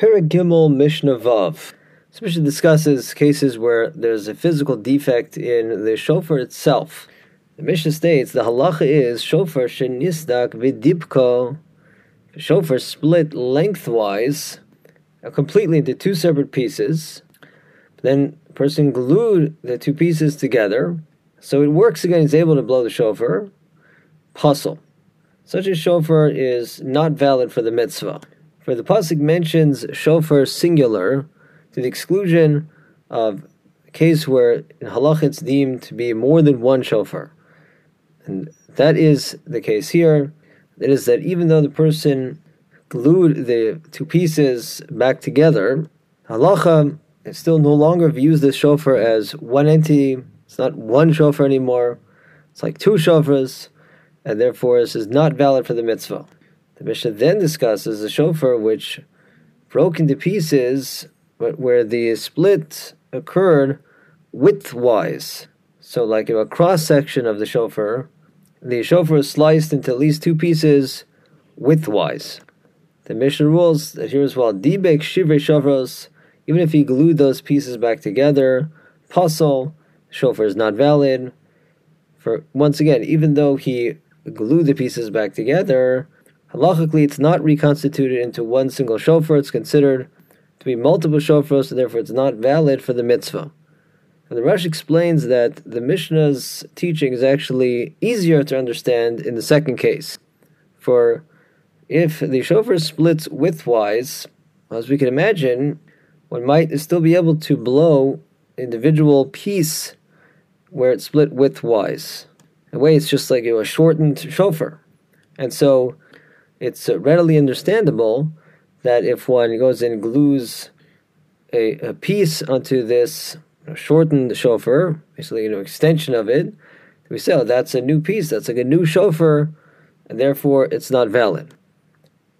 Perek Gimmel Mishnah Vav. This Mishnah discusses cases where there's a physical defect in the shofar itself. The Mishnah states the halacha is shofar shenisdak vidipko. Shofar split lengthwise, uh, completely into two separate pieces. Then a person glued the two pieces together, so it works again. He's able to blow the shofar. Pasul. Such a shofar is not valid for the mitzvah. For the pasuk mentions shofar singular to the exclusion of a case where in halach it's deemed to be more than one shofar, and that is the case here. It is that even though the person glued the two pieces back together, halacha it still no longer views this shofar as one entity. It's not one shofar anymore. It's like two shofars, and therefore this is not valid for the mitzvah. The Mishnah then discusses the shofar which broke into pieces, but where the split occurred widthwise. So, like in a cross section of the shofar, the shofar is sliced into at least two pieces widthwise. The Mishnah rules that here as well, dibek shivrei shofros, even if he glued those pieces back together, pasul, shofar is not valid. For once again, even though he glued the pieces back together, Halachically, it's not reconstituted into one single shofar. It's considered to be multiple shofars, so therefore it's not valid for the mitzvah. And the Rush explains that the Mishnah's teaching is actually easier to understand in the second case. For if the shofar splits widthwise, as we can imagine, one might still be able to blow individual piece where it's split widthwise. In a way, it's just like you know, a shortened shofar. And so it's readily understandable that if one goes and glues a, a piece onto this shortened shofar, basically an extension of it, we say, oh, that's a new piece, that's like a new shofar, and therefore it's not valid.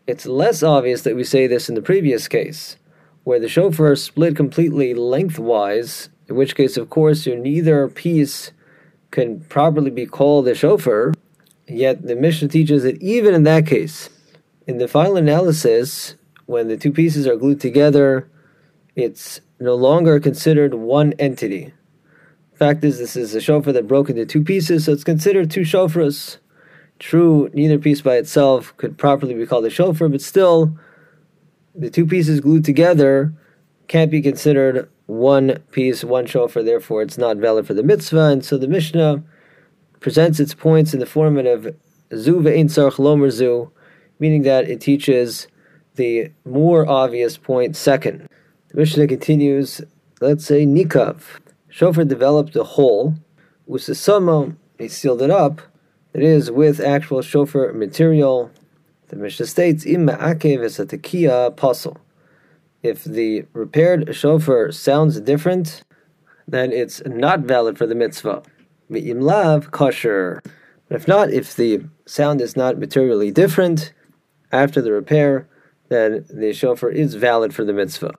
It's less obvious that we say this in the previous case, where the shofar split completely lengthwise, in which case, of course, neither piece can properly be called a shofar, Yet the Mishnah teaches that even in that case, in the final analysis, when the two pieces are glued together, it's no longer considered one entity. Fact is, this is a shofar that broke into two pieces, so it's considered two shofars. True, neither piece by itself could properly be called a shofar, but still, the two pieces glued together can't be considered one piece, one shofar, therefore it's not valid for the mitzvah. And so the Mishnah presents its points in the format of zu ve'in tzarch lomer zu, meaning that it teaches the more obvious point second. The Mishnah continues, let's say nikav. Shofar developed a hole, usasamo, he sealed it up, it is with actual shofar material. The Mishnah states, im ma'akev esatakia pasul. If the repaired shofar sounds different, then it's not valid for the mitzvah. Mi'im kosher. If not, if the sound is not materially different after the repair, then the shofar is valid for the mitzvah.